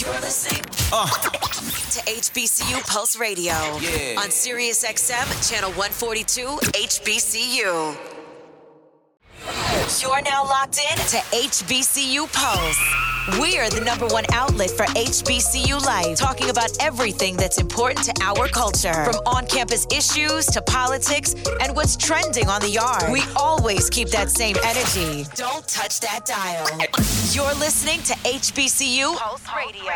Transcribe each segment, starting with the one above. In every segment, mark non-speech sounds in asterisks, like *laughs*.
You're listening uh. to HBCU Pulse Radio yeah. on Sirius XM, channel 142, HBCU. You're now locked in to HBCU Pulse. We're the number one outlet for HBCU life, talking about everything that's important to our culture, from on campus issues to politics and what's trending on the yard. We always keep that same energy. Don't touch that dial. You're listening to HBCU Pulse Radio.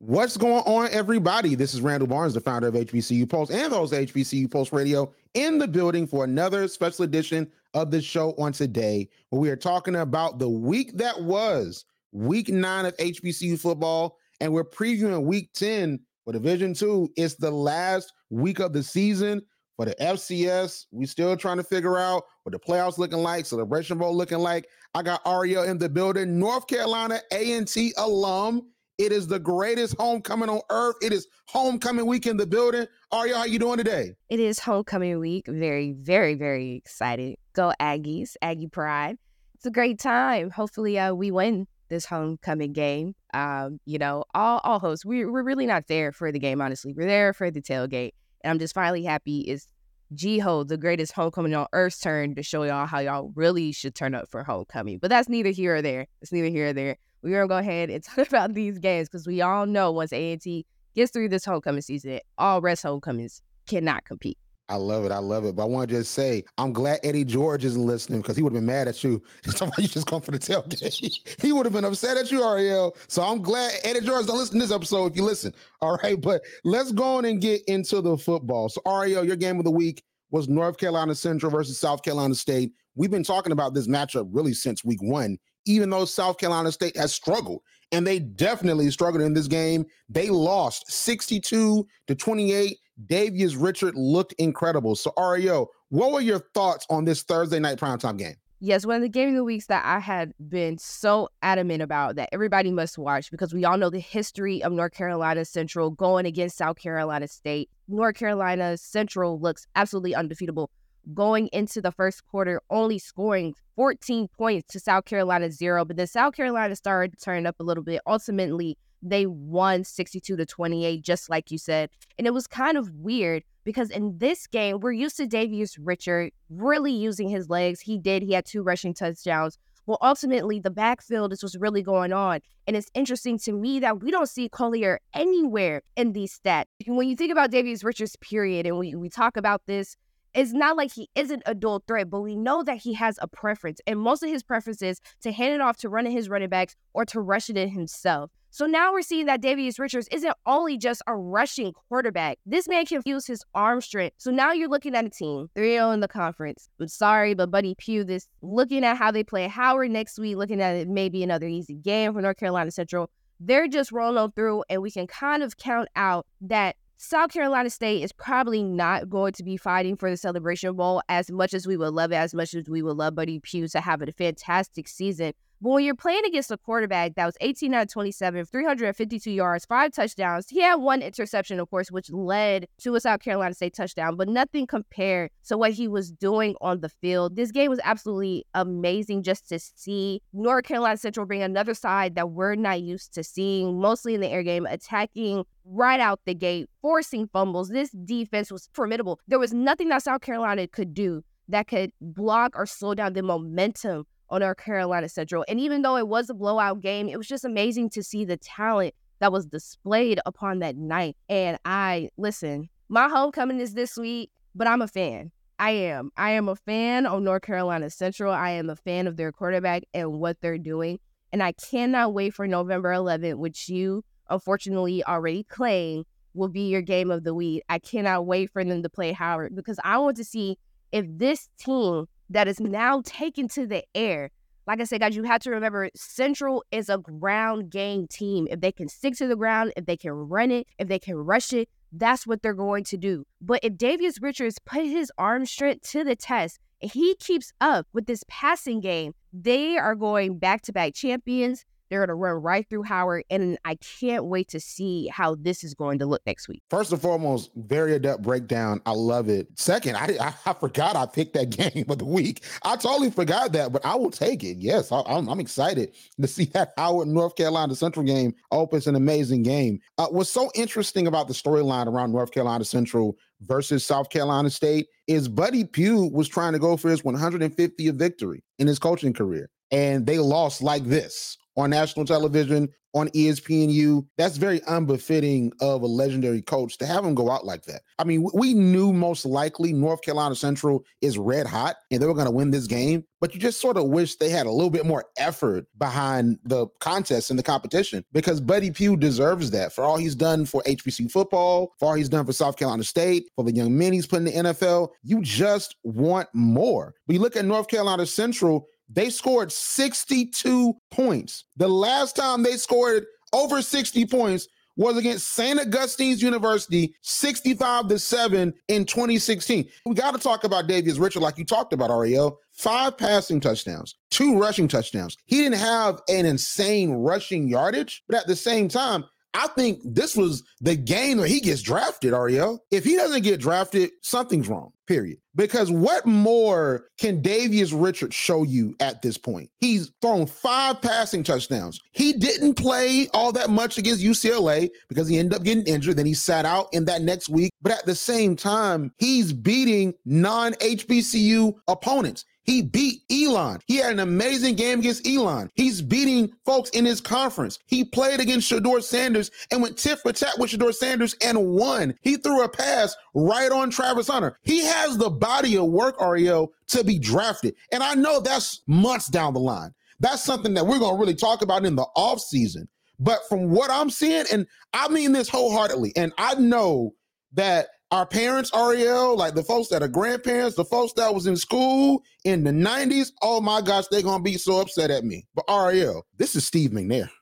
What's going on, everybody? This is Randall Barnes, the founder of HBCU Pulse and those HBCU Pulse Radio, in the building for another special edition of the show on today, where we are talking about the week that was week nine of HBCU football, and we're previewing week 10 for Division Two. It's the last week of the season for the FCS. We still trying to figure out what the playoffs looking like, celebration bowl looking like. I got Arielle in the building, North Carolina A&T alum it is the greatest homecoming on earth. It is homecoming week in the building. Aria, how you doing today? It is homecoming week. Very, very, very excited. Go Aggies, Aggie Pride. It's a great time. Hopefully, uh, we win this homecoming game. Um, you know, all all hosts, we, we're really not there for the game, honestly. We're there for the tailgate. And I'm just finally happy it's GHOE, the greatest homecoming on earth's turn to show y'all how y'all really should turn up for homecoming. But that's neither here or there. It's neither here or there we're gonna go ahead and *laughs* talk about these games because we all know once A&T gets through this homecoming season, all rest homecomings cannot compete. I love it. I love it. But I want to just say, I'm glad Eddie George isn't listening because he would have been mad at you. *laughs* Somebody just come for the tailgate. *laughs* he would have been upset at you, Arielle. So I'm glad Eddie George don't listen to this episode if you listen. All right. But let's go on and get into the football. So, Arielle, your game of the week was North Carolina Central versus South Carolina State. We've been talking about this matchup really since week one even though South Carolina State has struggled. And they definitely struggled in this game. They lost 62 to 28. Davius Richard looked incredible. So, Ario, what were your thoughts on this Thursday night primetime game? Yes, one of the game of the weeks that I had been so adamant about that everybody must watch because we all know the history of North Carolina Central going against South Carolina State. North Carolina Central looks absolutely undefeatable going into the first quarter, only scoring 14 points to South Carolina zero. But then South Carolina started to turn up a little bit. Ultimately, they won 62 to 28, just like you said. And it was kind of weird because in this game, we're used to Davius Richard really using his legs. He did, he had two rushing touchdowns. Well, ultimately, the backfield is what's really going on. And it's interesting to me that we don't see Collier anywhere in these stats. When you think about Davius Richards, period, and we, we talk about this it's not like he isn't a dual threat, but we know that he has a preference. And most of his preference is to hand it off to running his running backs or to rush it in himself. So now we're seeing that Davius Richards isn't only just a rushing quarterback. This man can use his arm strength. So now you're looking at a team 3 0 in the conference. I'm sorry, but Buddy Pough, this looking at how they play Howard next week, looking at it maybe another easy game for North Carolina Central. They're just rolling through, and we can kind of count out that South Carolina State is probably not going to be fighting for the Celebration Bowl as much as we would love it, as much as we would love Buddy Pough to have a fantastic season. But when you're playing against a quarterback that was 18 out of 27, 352 yards, five touchdowns, he had one interception, of course, which led to a South Carolina State touchdown, but nothing compared to what he was doing on the field. This game was absolutely amazing just to see North Carolina Central bring another side that we're not used to seeing, mostly in the air game, attacking right out the gate, forcing fumbles. This defense was formidable. There was nothing that South Carolina could do that could block or slow down the momentum on our Carolina Central. And even though it was a blowout game, it was just amazing to see the talent that was displayed upon that night. And I, listen, my homecoming is this week, but I'm a fan. I am. I am a fan of North Carolina Central. I am a fan of their quarterback and what they're doing. And I cannot wait for November 11th, which you unfortunately already claim will be your game of the week. I cannot wait for them to play Howard because I want to see if this team that is now taken to the air. Like I said, guys, you have to remember Central is a ground game team. If they can stick to the ground, if they can run it, if they can rush it, that's what they're going to do. But if Davius Richards put his arm strength to the test, and he keeps up with this passing game, they are going back to back champions. They're going to run right through Howard. And I can't wait to see how this is going to look next week. First and foremost, very adept breakdown. I love it. Second, I, I, I forgot I picked that *laughs* game of the week. I totally forgot that, but I will take it. Yes, I, am excited to see that Howard North Carolina Central game. It's an amazing game. Uh, what's so interesting about the storyline around North Carolina Central versus South Carolina State is Buddy Pough was trying to go for his 150th victory in his coaching career. And they lost like this on national television, on ESPNU. That's very unbefitting of a legendary coach to have him go out like that. I mean, we knew most likely North Carolina Central is red hot and they were going to win this game, but you just sort of wish they had a little bit more effort behind the contest and the competition because Buddy Pough deserves that for all he's done for HBC football, for all he's done for South Carolina State, for the young men he's put in the NFL. You just want more. But you look at North Carolina Central, they scored 62 points. The last time they scored over 60 points was against St. Augustine's University, 65 to 7 in 2016. We got to talk about Davius Richard, like you talked about, Arielle. Five passing touchdowns, two rushing touchdowns. He didn't have an insane rushing yardage, but at the same time, I think this was the game where he gets drafted, Arielle. If he doesn't get drafted, something's wrong, period. Because what more can Davius Richards show you at this point? He's thrown five passing touchdowns. He didn't play all that much against UCLA because he ended up getting injured. Then he sat out in that next week. But at the same time, he's beating non HBCU opponents. He beat Elon. He had an amazing game against Elon. He's beating folks in his conference. He played against Shedeur Sanders and went tit for tat with Shedeur Sanders and won. He threw a pass right on Travis Hunter. He has the body of work, Arielle, to be drafted. And I know that's months down the line. That's something that we're going to really talk about in the offseason. But from what I'm seeing, and I mean this wholeheartedly, and I know that our parents, Arielle, like the folks that are grandparents, the folks that was in school in the 90s, oh my gosh, they're gonna be so upset at me. But Arielle, this is Steve McNair. *laughs*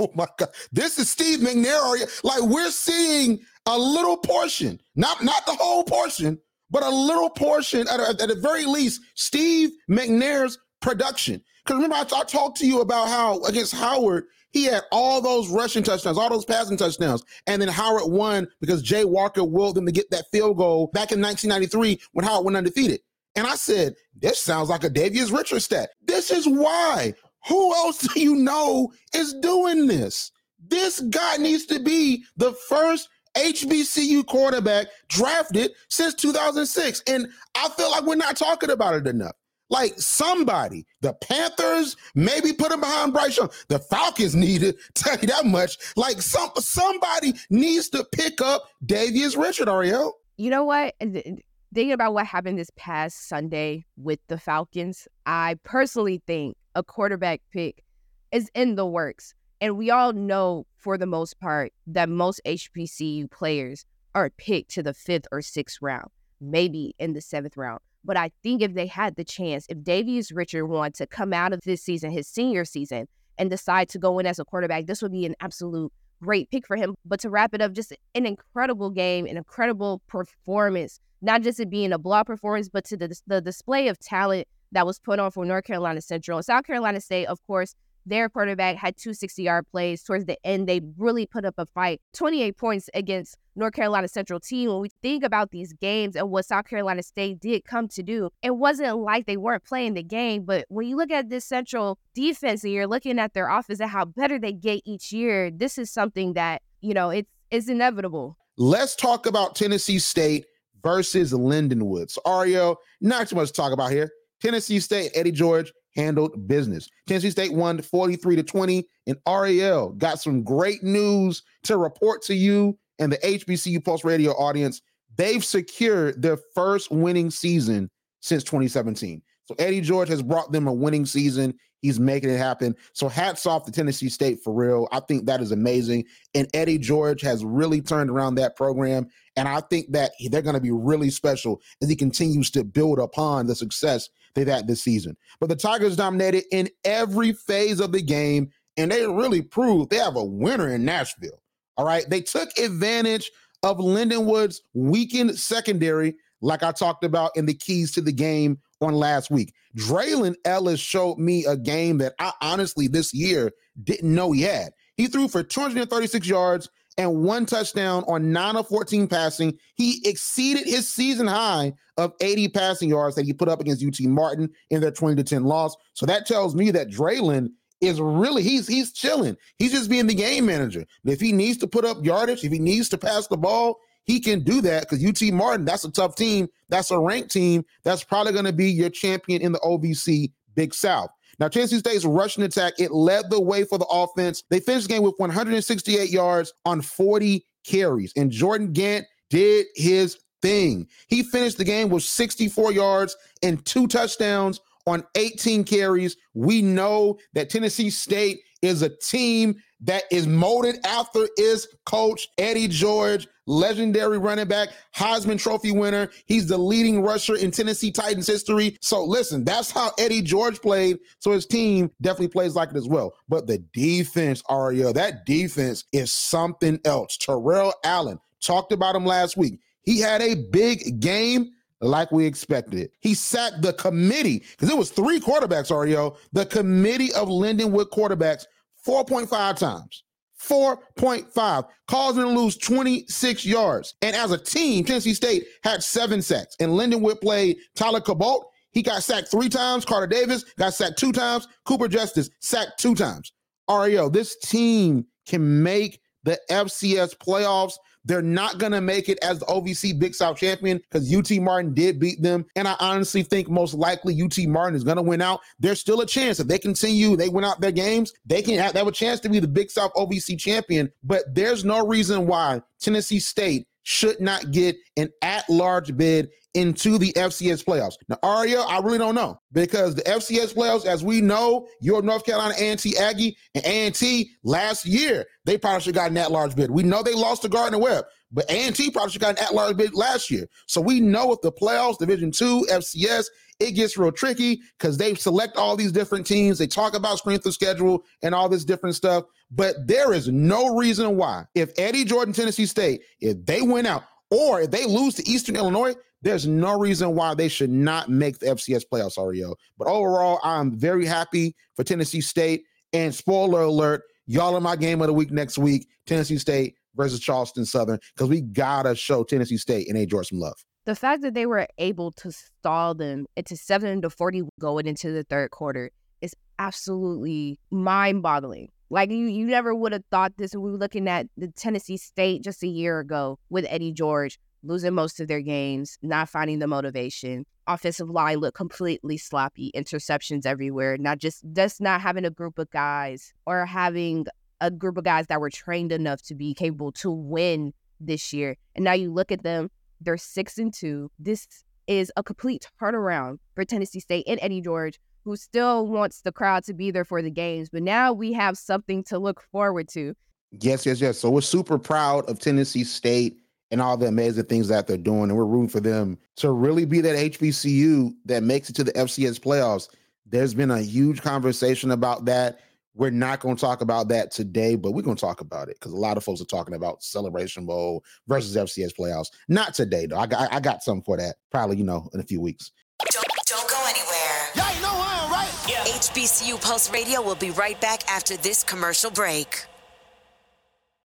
Oh my God. This is Steve McNair. Arielle. Like we're seeing a little portion, not not the whole portion, but a little portion at, at the very least, Steve McNair's production. Because remember, I, I talked to you about how against Howard, he had all those rushing touchdowns, all those passing touchdowns. And then Howard won because Jay Walker willed them to get that field goal back in 1993 when Howard went undefeated. And I said, this sounds like a Davius Richard stat. This is why. Who else do you know is doing this? This guy needs to be the first HBCU quarterback drafted since 2006. And I feel like we're not talking about it enough. Like somebody, the Panthers maybe put him behind Bryce Young. The Falcons needed *laughs* tell you that much. Like some somebody needs to pick up Davius Richard, Arielle. You know what? Thinking about what happened this past Sunday with the Falcons, I personally think a quarterback pick is in the works. And we all know for the most part that most HBCU players are picked to the fifth or sixth round, maybe in the seventh round. But I think if they had the chance, if Davius Richard wanted to come out of this season, his senior season, and decide to go in as a quarterback, this would be an absolute great pick for him. But to wrap it up, just an incredible game, an incredible performance, not just it being a block performance, but to the, the display of talent that was put on for North Carolina Central. South Carolina State, of course, their quarterback had two 60 yard plays. Towards the end, they really put up a fight. 28 points against North Carolina Central team. When we think about these games and what South Carolina State did come to do, it wasn't like they weren't playing the game. But when you look at this Central defense and you're looking at their offense and how better they get each year, this is something that, you know, it's, it's inevitable. Let's talk about Tennessee State versus Lindenwood. So, Arielle, not too much to talk about here. Tennessee State, Eddie George handled business. Tennessee State won 43 to 20, and RAL got some great news to report to you and the HBCU Pulse Radio audience. They've secured their first winning season since 2017. So Eddie George has brought them a winning season. He's making it happen. So hats off to Tennessee State for real. I think that is amazing. And Eddie George has really turned around that program. And I think that they're going to be really special as he continues to build upon the success they've had this season. But the Tigers dominated in every phase of the game, and they really proved they have a winner in Nashville. All right. They took advantage of Lindenwood's weakened secondary, like I talked about in the keys to the game on last week. Draylen Ellis showed me a game that I honestly this year didn't know he had. He threw for 236 yards and one touchdown on 9 of 14 passing. He exceeded his season high of 80 passing yards that he put up against UT Martin in their 20 to 10 loss. So that tells me that Draylen is really he's he's chilling. He's just being the game manager. If he needs to put up yardage, if he needs to pass the ball, he can do that because UT Martin, that's a tough team. That's a ranked team. That's probably going to be your champion in the OVC Big South. Now, Tennessee State's rushing attack, it led the way for the offense. They finished the game with 168 yards on 40 carries. And Jordan Gant did his thing. He finished the game with 64 yards and two touchdowns on 18 carries. We know that Tennessee State is a team that is molded after its coach, Eddie George, legendary running back, Heisman Trophy winner. He's the leading rusher in Tennessee Titans history. So listen, that's how Eddie George played. So his team definitely plays like it as well. But the defense, Ario, that defense is something else. Terrell Allen talked about him last week. He had a big game like we expected. it. He sacked the committee because it was three quarterbacks, Ario. The committee of Lindenwood quarterbacks 4.5 times. 4.5, causing them to lose 26 yards. And as a team, Tennessee State had seven sacks. And Lindenwood played Tyler Cabot. He got sacked three times. Carter Davis got sacked two times. Cooper Justice sacked two times. Ario, this team can make the FCS playoffs. They're not going to make it as the OVC Big South champion because UT Martin did beat them. And I honestly think most likely UT Martin is going to win out. There's still a chance if they continue, they win out their games, they can have, they have a chance to be the Big South OVC champion. But there's no reason why Tennessee State should not get an at large bid into the FCS playoffs. Now, Aria, I really don't know because the FCS playoffs, as we know, your North Carolina A&T Aggie and A&T last year, they probably should have gotten that large bid. We know they lost to Gardner Webb, but A&T probably should have gotten that large bid last year. So we know if the playoffs, Division Two, FCS, it gets real tricky because they select all these different teams. They talk about strength of schedule and all this different stuff. But there is no reason why, if Eddie Jordan, Tennessee State, if they win out, or if they lose to Eastern Illinois, there's no reason why they should not make the FCS playoffs, Ario. But overall, I'm very happy for Tennessee State. And spoiler alert, y'all are my game of the week next week, Tennessee State versus Charleston Southern, because we gotta show Tennessee State and Eddie George some love. The fact that they were able to stall them into seven to forty going into the third quarter is absolutely mind-boggling. Like you, you never would have thought this. We were looking at the Tennessee State just a year ago with Eddie George losing most of their games, not finding the motivation. Offensive line looked completely sloppy, interceptions everywhere. Not just just not having a group of guys or having a group of guys that were trained enough to be capable to win this year. And now you look at them, they're six and two. This is a complete turnaround for Tennessee State and Eddie George, who still wants the crowd to be there for the games. But now we have something to look forward to. Yes, yes, yes. So we're super proud of Tennessee State and all the amazing things that they're doing. And we're rooting for them to really be that HBCU that makes it to the FCS playoffs. There's been a huge conversation about that. We're not going to talk about that today, but we're going to talk about it because a lot of folks are talking about Celebration Bowl versus FCS playoffs. Not today, though. I got I got something for that. Probably, you know, in a few weeks. Don't, don't go anywhere. Yeah, you know I am, right? Yeah. HBCU Pulse Radio will be right back after this commercial break.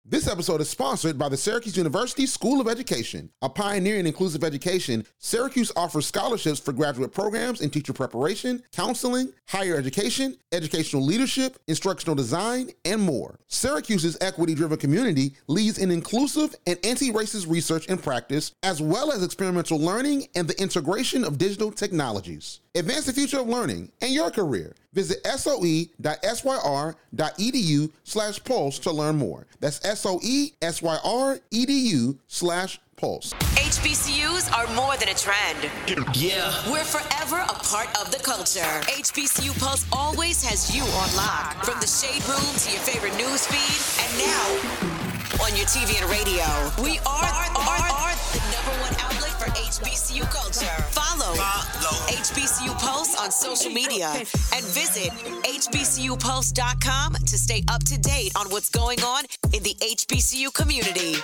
This episode is sponsored by the Syracuse University School of Education. A pioneer in inclusive education, Syracuse offers scholarships for graduate programs in teacher preparation, counseling, higher education, educational leadership, instructional design, and more. Syracuse's equity driven community leads in inclusive and anti racist research and practice, as well as experimental learning and the integration of digital technologies. Advance the future of learning and your career. Visit soe.syr.edu slash pulse to learn more. That's soe.syr.edu slash pulse. HBCUs are more than a trend. Yeah. We're forever a part of the culture. HBCU Pulse always has you on lock. From the shade room to your favorite news feed, and now on your TV and radio. We are, are, are, are the number one outlet for HBCU culture. Follow, Follow. HBCU Pulse on social media and visit HBCUPulse.com to stay up to date on what's going on in the HBCU community.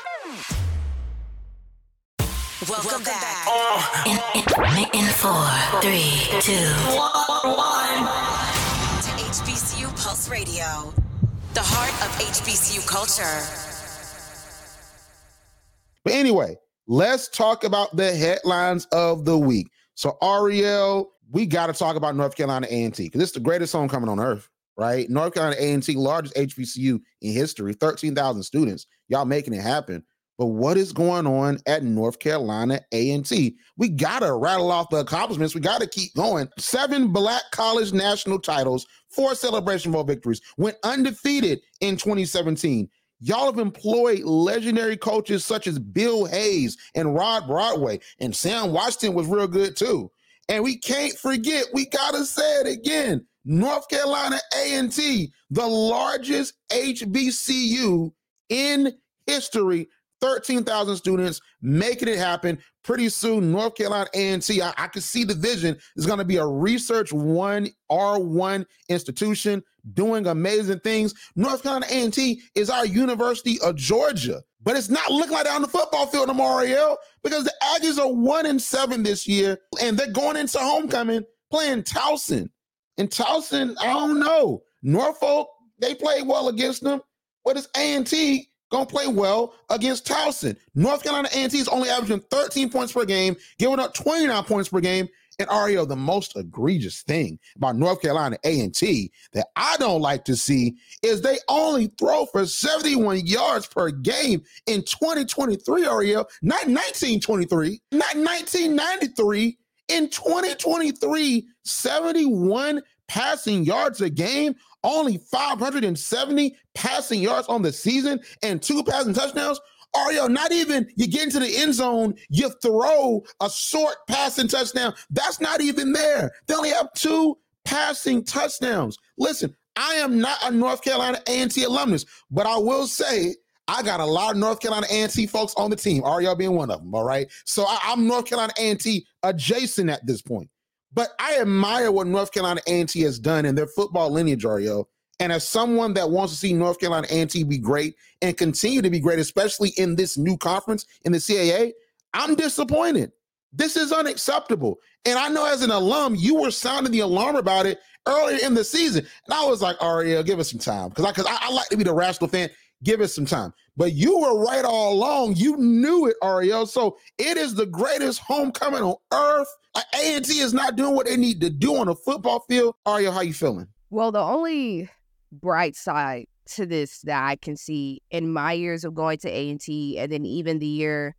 Welcome, Welcome back. back. In, in, in, four, three, two, one. To HBCU Pulse Radio. the heart of HBCU culture. But anyway, let's talk about the headlines of the week. So, Arielle, we got to talk about North Carolina A&T because it's the greatest homecoming on earth, right? North Carolina A&T, largest HBCU in history, 13,000 students. Y'all making it happen. But what is going on at North Carolina A&T? We got to rattle off the accomplishments. We got to keep going. Seven Black College national titles, four Celebration Bowl victories, went undefeated in 2017. Y'all have employed legendary coaches such as Bill Hayes and Rod Broadway, and Sam Washington was real good too. And we can't forget, we gotta say it again. North Carolina A&T, the largest HBCU in history 13,000 students making it happen. Pretty soon, North Carolina A&T, I, I can see the vision, is going to be a research one R1 institution doing amazing things. North Carolina A&T is our University of Georgia, but it's not looking like that on the football field tomorrow, Arielle, because the Aggies are one and seven this year, and they're going into homecoming playing Towson. And Towson, I don't know. Norfolk, they played well against them, but it's A&T to play well against Towson. North Carolina A&T is only averaging 13 points per game, giving up 29 points per game. And Arielle, the most egregious thing about North Carolina A&T that I don't like to see is they only throw for 71 yards per game in 2023, Arielle, not 1923, not 1993. In 2023, 71 passing yards a game only 570 passing yards on the season and two passing touchdowns. Oh, Arielle, not even you get into the end zone, you throw a short passing touchdown. That's not even there. They only have two passing touchdowns. Listen, I am not a North Carolina A&T alumnus, but I will say I got a lot of North Carolina A&T folks on the team. Arielle being one of them. All right, so I, am North Carolina A&T adjacent at this point. But I admire what North Carolina A&T has done in their football lineage, Ario. And as someone that wants to see North Carolina A&T be great and continue to be great, especially in this new conference in the CAA, I'm disappointed. This is unacceptable. And I know as an alum, you were sounding the alarm about it earlier in the season. And I was like, Arielle, give us some time. Because I, cause I, I like to be the rational fan. Give us some time. But you were right all along. You knew it, Arielle. So it is the greatest homecoming on earth. A&T is not doing what they need to do on a football field. Arielle, how you feeling? Well, the only bright side to this that I can see in my years of going to A&T and then even the year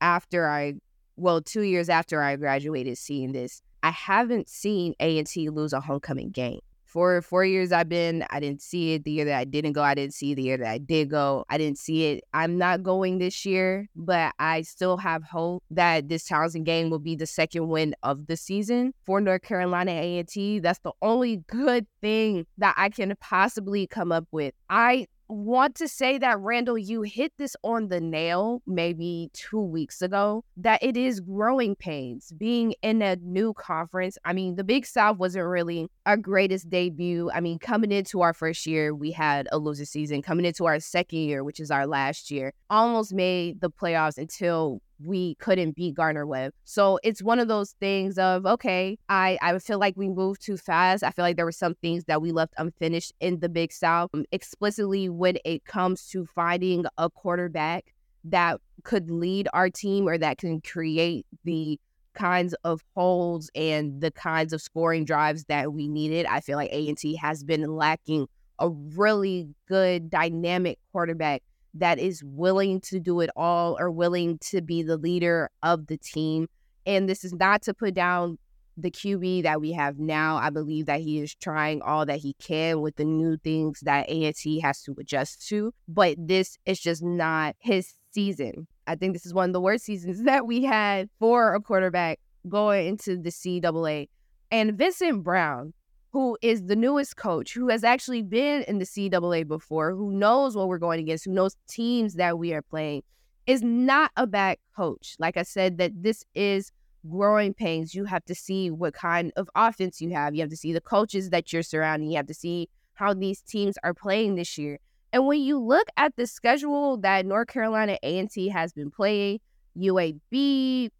after I well, 2 years after I graduated seeing this, I haven't seen A&T lose a homecoming game for four years I've been, I didn't see it. The year that I didn't go, I didn't see it. The year that I did go, I didn't see it. I'm not going this year, but I still have hope that this Towson game will be the second win of the season for North Carolina A&T. That's the only good thing that I can possibly come up with. I want to say that Randall, you hit this on the nail maybe two weeks ago that it is growing pains being in a new conference. I mean, the Big South wasn't really our greatest debut. I mean, coming into our first year, we had a loser season. Coming into our second year, which is our last year, almost made the playoffs until we couldn't beat Gardner Webb. So it's one of those things of okay, I I feel like we moved too fast. I feel like there were some things that we left unfinished in the Big South. Um, explicitly when it comes to finding a quarterback that could lead our team or that can create the kinds of holds and the kinds of scoring drives that we needed. I feel like A&T has been lacking a really good dynamic quarterback that is willing to do it all or willing to be the leader of the team. And this is not to put down the QB that we have now. I believe that he is trying all that he can with the new things that A&T has to adjust to, but this is just not his season. I think this is one of the worst seasons *laughs* that we had for a quarterback going into the CAA. And Vincent Brown, who is the newest coach, who has actually been in the CAA before, who knows what we're going against, who knows teams that we are playing, is not a bad coach. Like I said, that this is growing pains. You have to see what kind of offense you have. You have to see the coaches that you're surrounding. You have to see how these teams are playing this year. And when you look at the schedule that North Carolina A&T has been playing, UAB,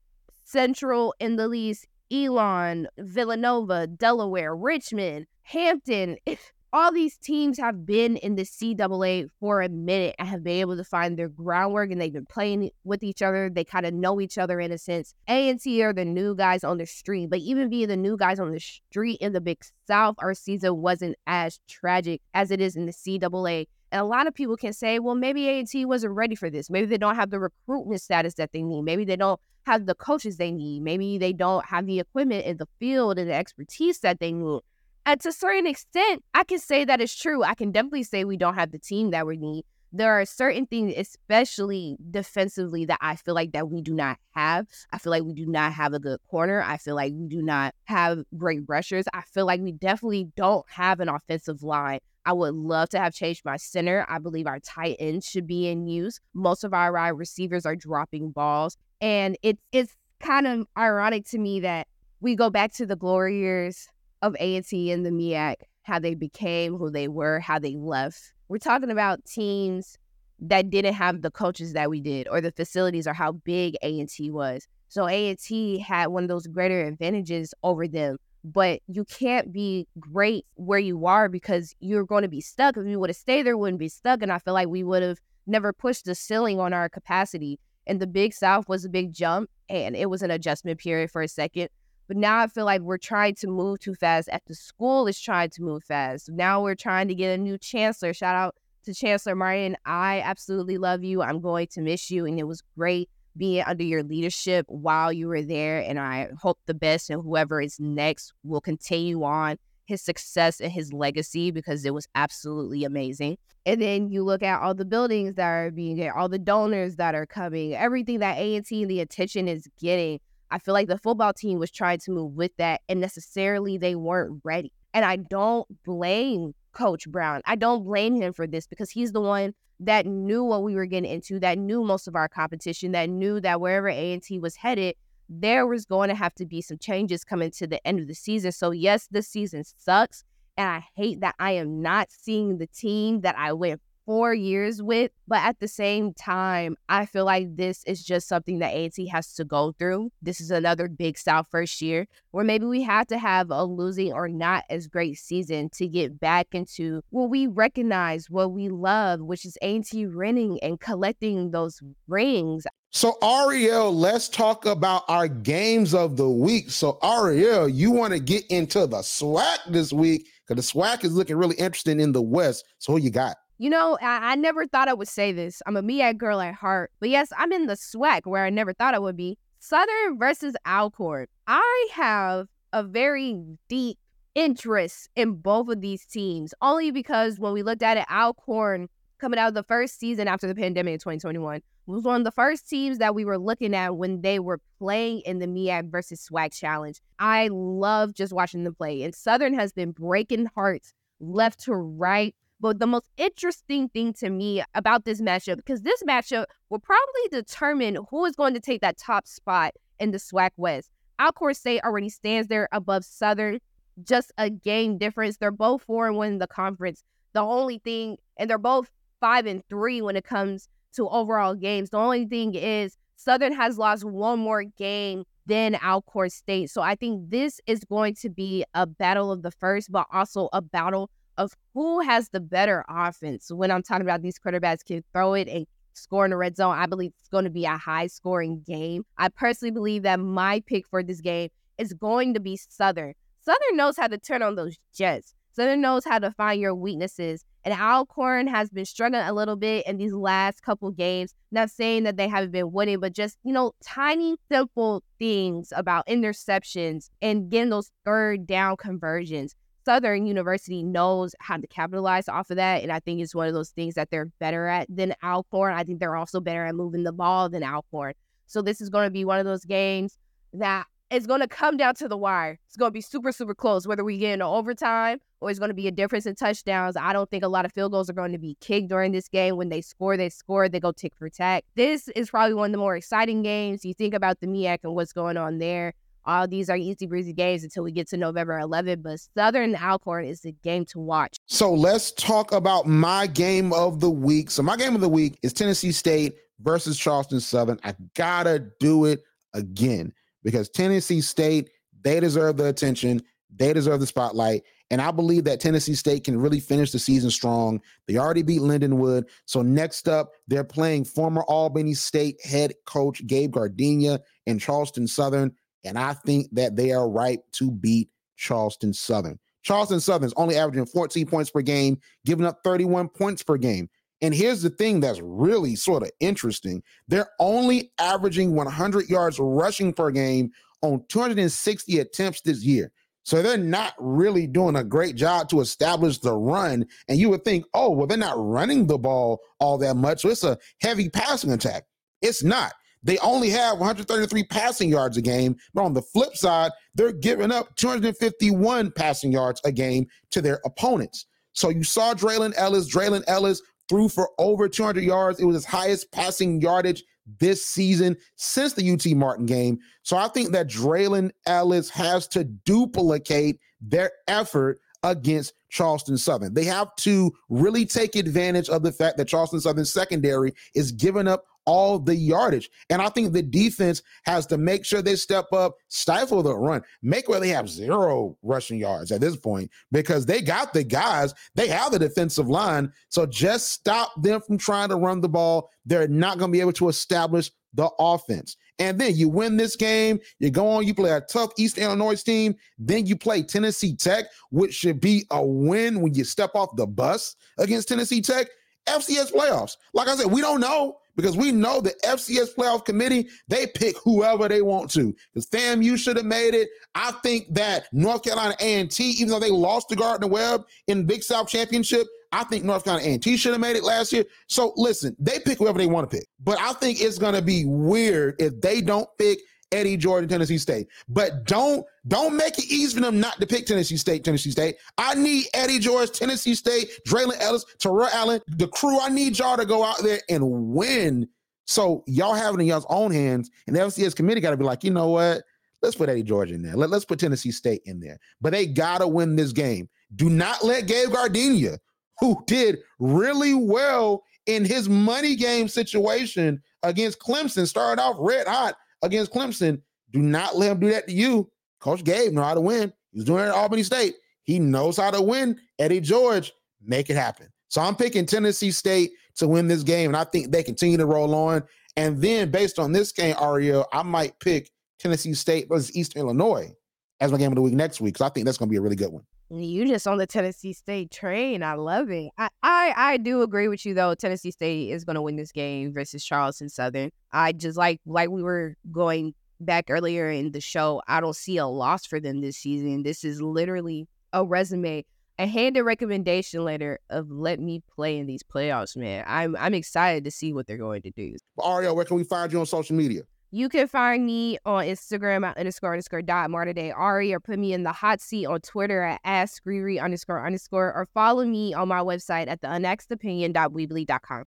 Central in the least, Elon, Villanova, Delaware, Richmond, Hampton. *laughs* all these teams have been in the CAA for a minute and have been able to find their groundwork and they've been playing with each other. They kind of know each other in a sense. A&T are the new guys on the street, but even being the new guys on the street in the Big South, our season wasn't as tragic as it is in the CAA. And a lot of people can say, well, maybe A&T wasn't ready for this. Maybe they don't have the recruitment status that they need. Maybe they don't have the coaches they need. Maybe they don't have the equipment in the field and the expertise that they need. And to a certain extent, I can say that is true. I can definitely say we don't have the team that we need. There are certain things, especially defensively, that I feel like that we do not have. I feel like we do not have a good corner. I feel like we do not have great rushers. I feel like we definitely don't have an offensive line. I would love to have changed my center. I believe our tight ends should be in use. Most of our wide receivers are dropping balls. And it's it's kind of ironic to me that we go back to the glory years of A&T and the MEAC, how they became who they were, how they left. We're talking about teams that didn't have the coaches that we did or the facilities or how big A&T was. So A&T had one of those greater advantages over them. But you can't be great where you are because you're going to be stuck. If we would have stayed there, wouldn't be stuck. And I feel like we would have never pushed the ceiling on our capacity. And the Big South was a big jump and it was an adjustment period for a second. But now I feel like we're trying to move too fast. At the school is trying to move fast. Now we're trying to get a new chancellor. Shout out to Chancellor Martin. I absolutely love you. I'm going to miss you. And it was great being under your leadership while you were there. And I hope the best and whoever is next will continue on his success and his legacy because it was absolutely amazing. And then you look at all the buildings that are being there, all the donors that are coming, everything that A&T and the attention is getting. I feel like the football team was trying to move with that, and necessarily they weren't ready. And I don't blame Coach Brown. I don't blame him for this because he's the one that knew what we were getting into, that knew most of our competition, that knew that wherever A&T was headed, there was going to have to be some changes coming to the end of the season. So yes, this season sucks. And I hate that I am not seeing the team that I went four years with. But at the same time, I feel like this is just something that A&T has to go through. This is another Big South first year where maybe we have to have a losing or not as great season to get back into what we recognize, what we love, which is A&T winning and collecting those rings. So Arielle, let's talk about our games of the week. So Arielle, you want to get into the SWAC this week because the SWAC is looking really interesting in the West. So who you got? You know, I, I, never thought I would say this. I'm a MEAC girl at heart. But yes, I'm in the SWAC where I never thought I would be. Southern versus Alcorn. I have a very deep interest in both of these teams, only because when we looked at it, Alcorn coming out of the first season after the pandemic in 2021 was one of the first teams that we were looking at when they were playing in the MEAC versus SWAC challenge. I love just watching them play. And Southern has been breaking hearts left to right but the most interesting thing to me about this matchup, because this matchup will probably determine who is going to take that top spot in the SWAC West. Alcorn State already stands there above Southern, just a game difference. They're both four and one in the conference. The only thing, and they're both five and three when it comes to overall games. The only thing is Southern has lost one more game than Alcorn State. So I think this is going to be a battle of the first, but also a battle of who has the better offense. When I'm talking about these quarterbacks can throw it and score in the red zone, I believe it's going to be a high scoring game. I personally believe that my pick for this game is going to be Southern. Southern knows how to turn on those jets. Southern knows how to find your weaknesses. And Alcorn has been struggling a little bit in these last couple games. Not saying that they haven't been winning, but just, you know, tiny, simple things about interceptions and getting those third down conversions. Southern University knows how to capitalize off of that. And I think it's one of those things that they're better at than Alcorn. I think they're also better at moving the ball than Alcorn. So this is going to be one of those games that is going to come down to the wire. It's going to be super, super close, whether we get into overtime or it's going to be a difference in touchdowns. I don't think a lot of field goals are going to be kicked during this game. When they score, they score, they go tick for tack. This is probably one of the more exciting games. You think about the MEAC and what's going on there. All these are easy breezy games until we get to November 11th, but Southern Alcorn is the game to watch. So let's talk about my game of the week. So my game of the week is Tennessee State versus Charleston Southern. I gotta do it again because Tennessee State, they deserve the attention, they deserve the spotlight. And I believe that Tennessee State can really finish the season strong. They already beat Lindenwood. So next up, they're playing former Albany State head coach Gabe Giardina and Charleston Southern. And I think that they are ripe to beat Charleston Southern. Charleston Southern's only averaging 14 points per game, giving up 31 points per game. And here's the thing that's really sort of interesting they're only averaging 100 yards rushing per game on 260 attempts this year. So they're not really doing a great job to establish the run. And you would think, oh, well, they're not running the ball all that much. So it's a heavy passing attack. It's not. They only have 133 passing yards a game, but on the flip side, they're giving up 251 passing yards a game to their opponents. So you saw Draylen Ellis. Draylen Ellis threw for over 200 yards. It was his highest passing yardage this season since the UT Martin game. So I think that Draylen Ellis has to duplicate their effort against Charleston Southern. They have to really take advantage of the fact that Charleston Southern secondary is giving up all the yardage. And I think the defense has to make sure they step up, stifle the run, make where they have zero rushing yards at this point because they got the guys, they have the defensive line. So just stop them from trying to run the ball. They're not going to be able to establish the offense. And then you win this game, you go on, you play a tough East Illinois team, then you play Tennessee Tech, which should be a win when you step off the bus against Tennessee Tech. FCS playoffs. Like I said, we don't know because we know the FCS playoff committee, they pick whoever they want to. Because FAMU should have made it. I think that North Carolina A&T, even though they lost to Gardner Webb in Big South Championship, I think North Carolina A&T should have made it last year. So listen, they pick whoever they want to pick. But I think it's going to be weird if they don't pick Eddie George Tennessee State. But don't don't make it easy for them not to pick Tennessee State, Tennessee State. I need Eddie George, Tennessee State, Draylen Ellis, Terrell Allen, the crew. I need y'all to go out there and win. So y'all have it in y'all's own hands. And the FCS committee got to be like, you know what? Let's put Eddie George in there. Let, let's put Tennessee State in there. But they got to win this game. Do not let Gabe Giardina, who did really well in his money game situation against Clemson, started off red hot against Clemson. Do not let him do that to you. Coach Gabe know how to win. He's doing it at Albany State. He knows how to win. Eddie George, make it happen. So I'm picking Tennessee State to win this game, and I think they continue to roll on. And then based on this game, Arielle, I might pick Tennessee State versus Eastern Illinois as my game of the week next week. because I think that's going to be a really good one. You just on the Tennessee State train. I love it. I, I, I do agree with you though. Tennessee State is going to win this game versus Charleston Southern. I just like like we were going back earlier in the show. I don't see a loss for them this season. This is literally a resume, a handed recommendation letter of let me play in these playoffs, man. I'm I'm excited to see what they're going to do. Arielle, where can we find you on social media? You can find me on Instagram at underscore underscore dot Marta Day Ari or put me in the hot seat on Twitter at ask underscore underscore or follow me on my website at the unaxedopinion.weebly.com.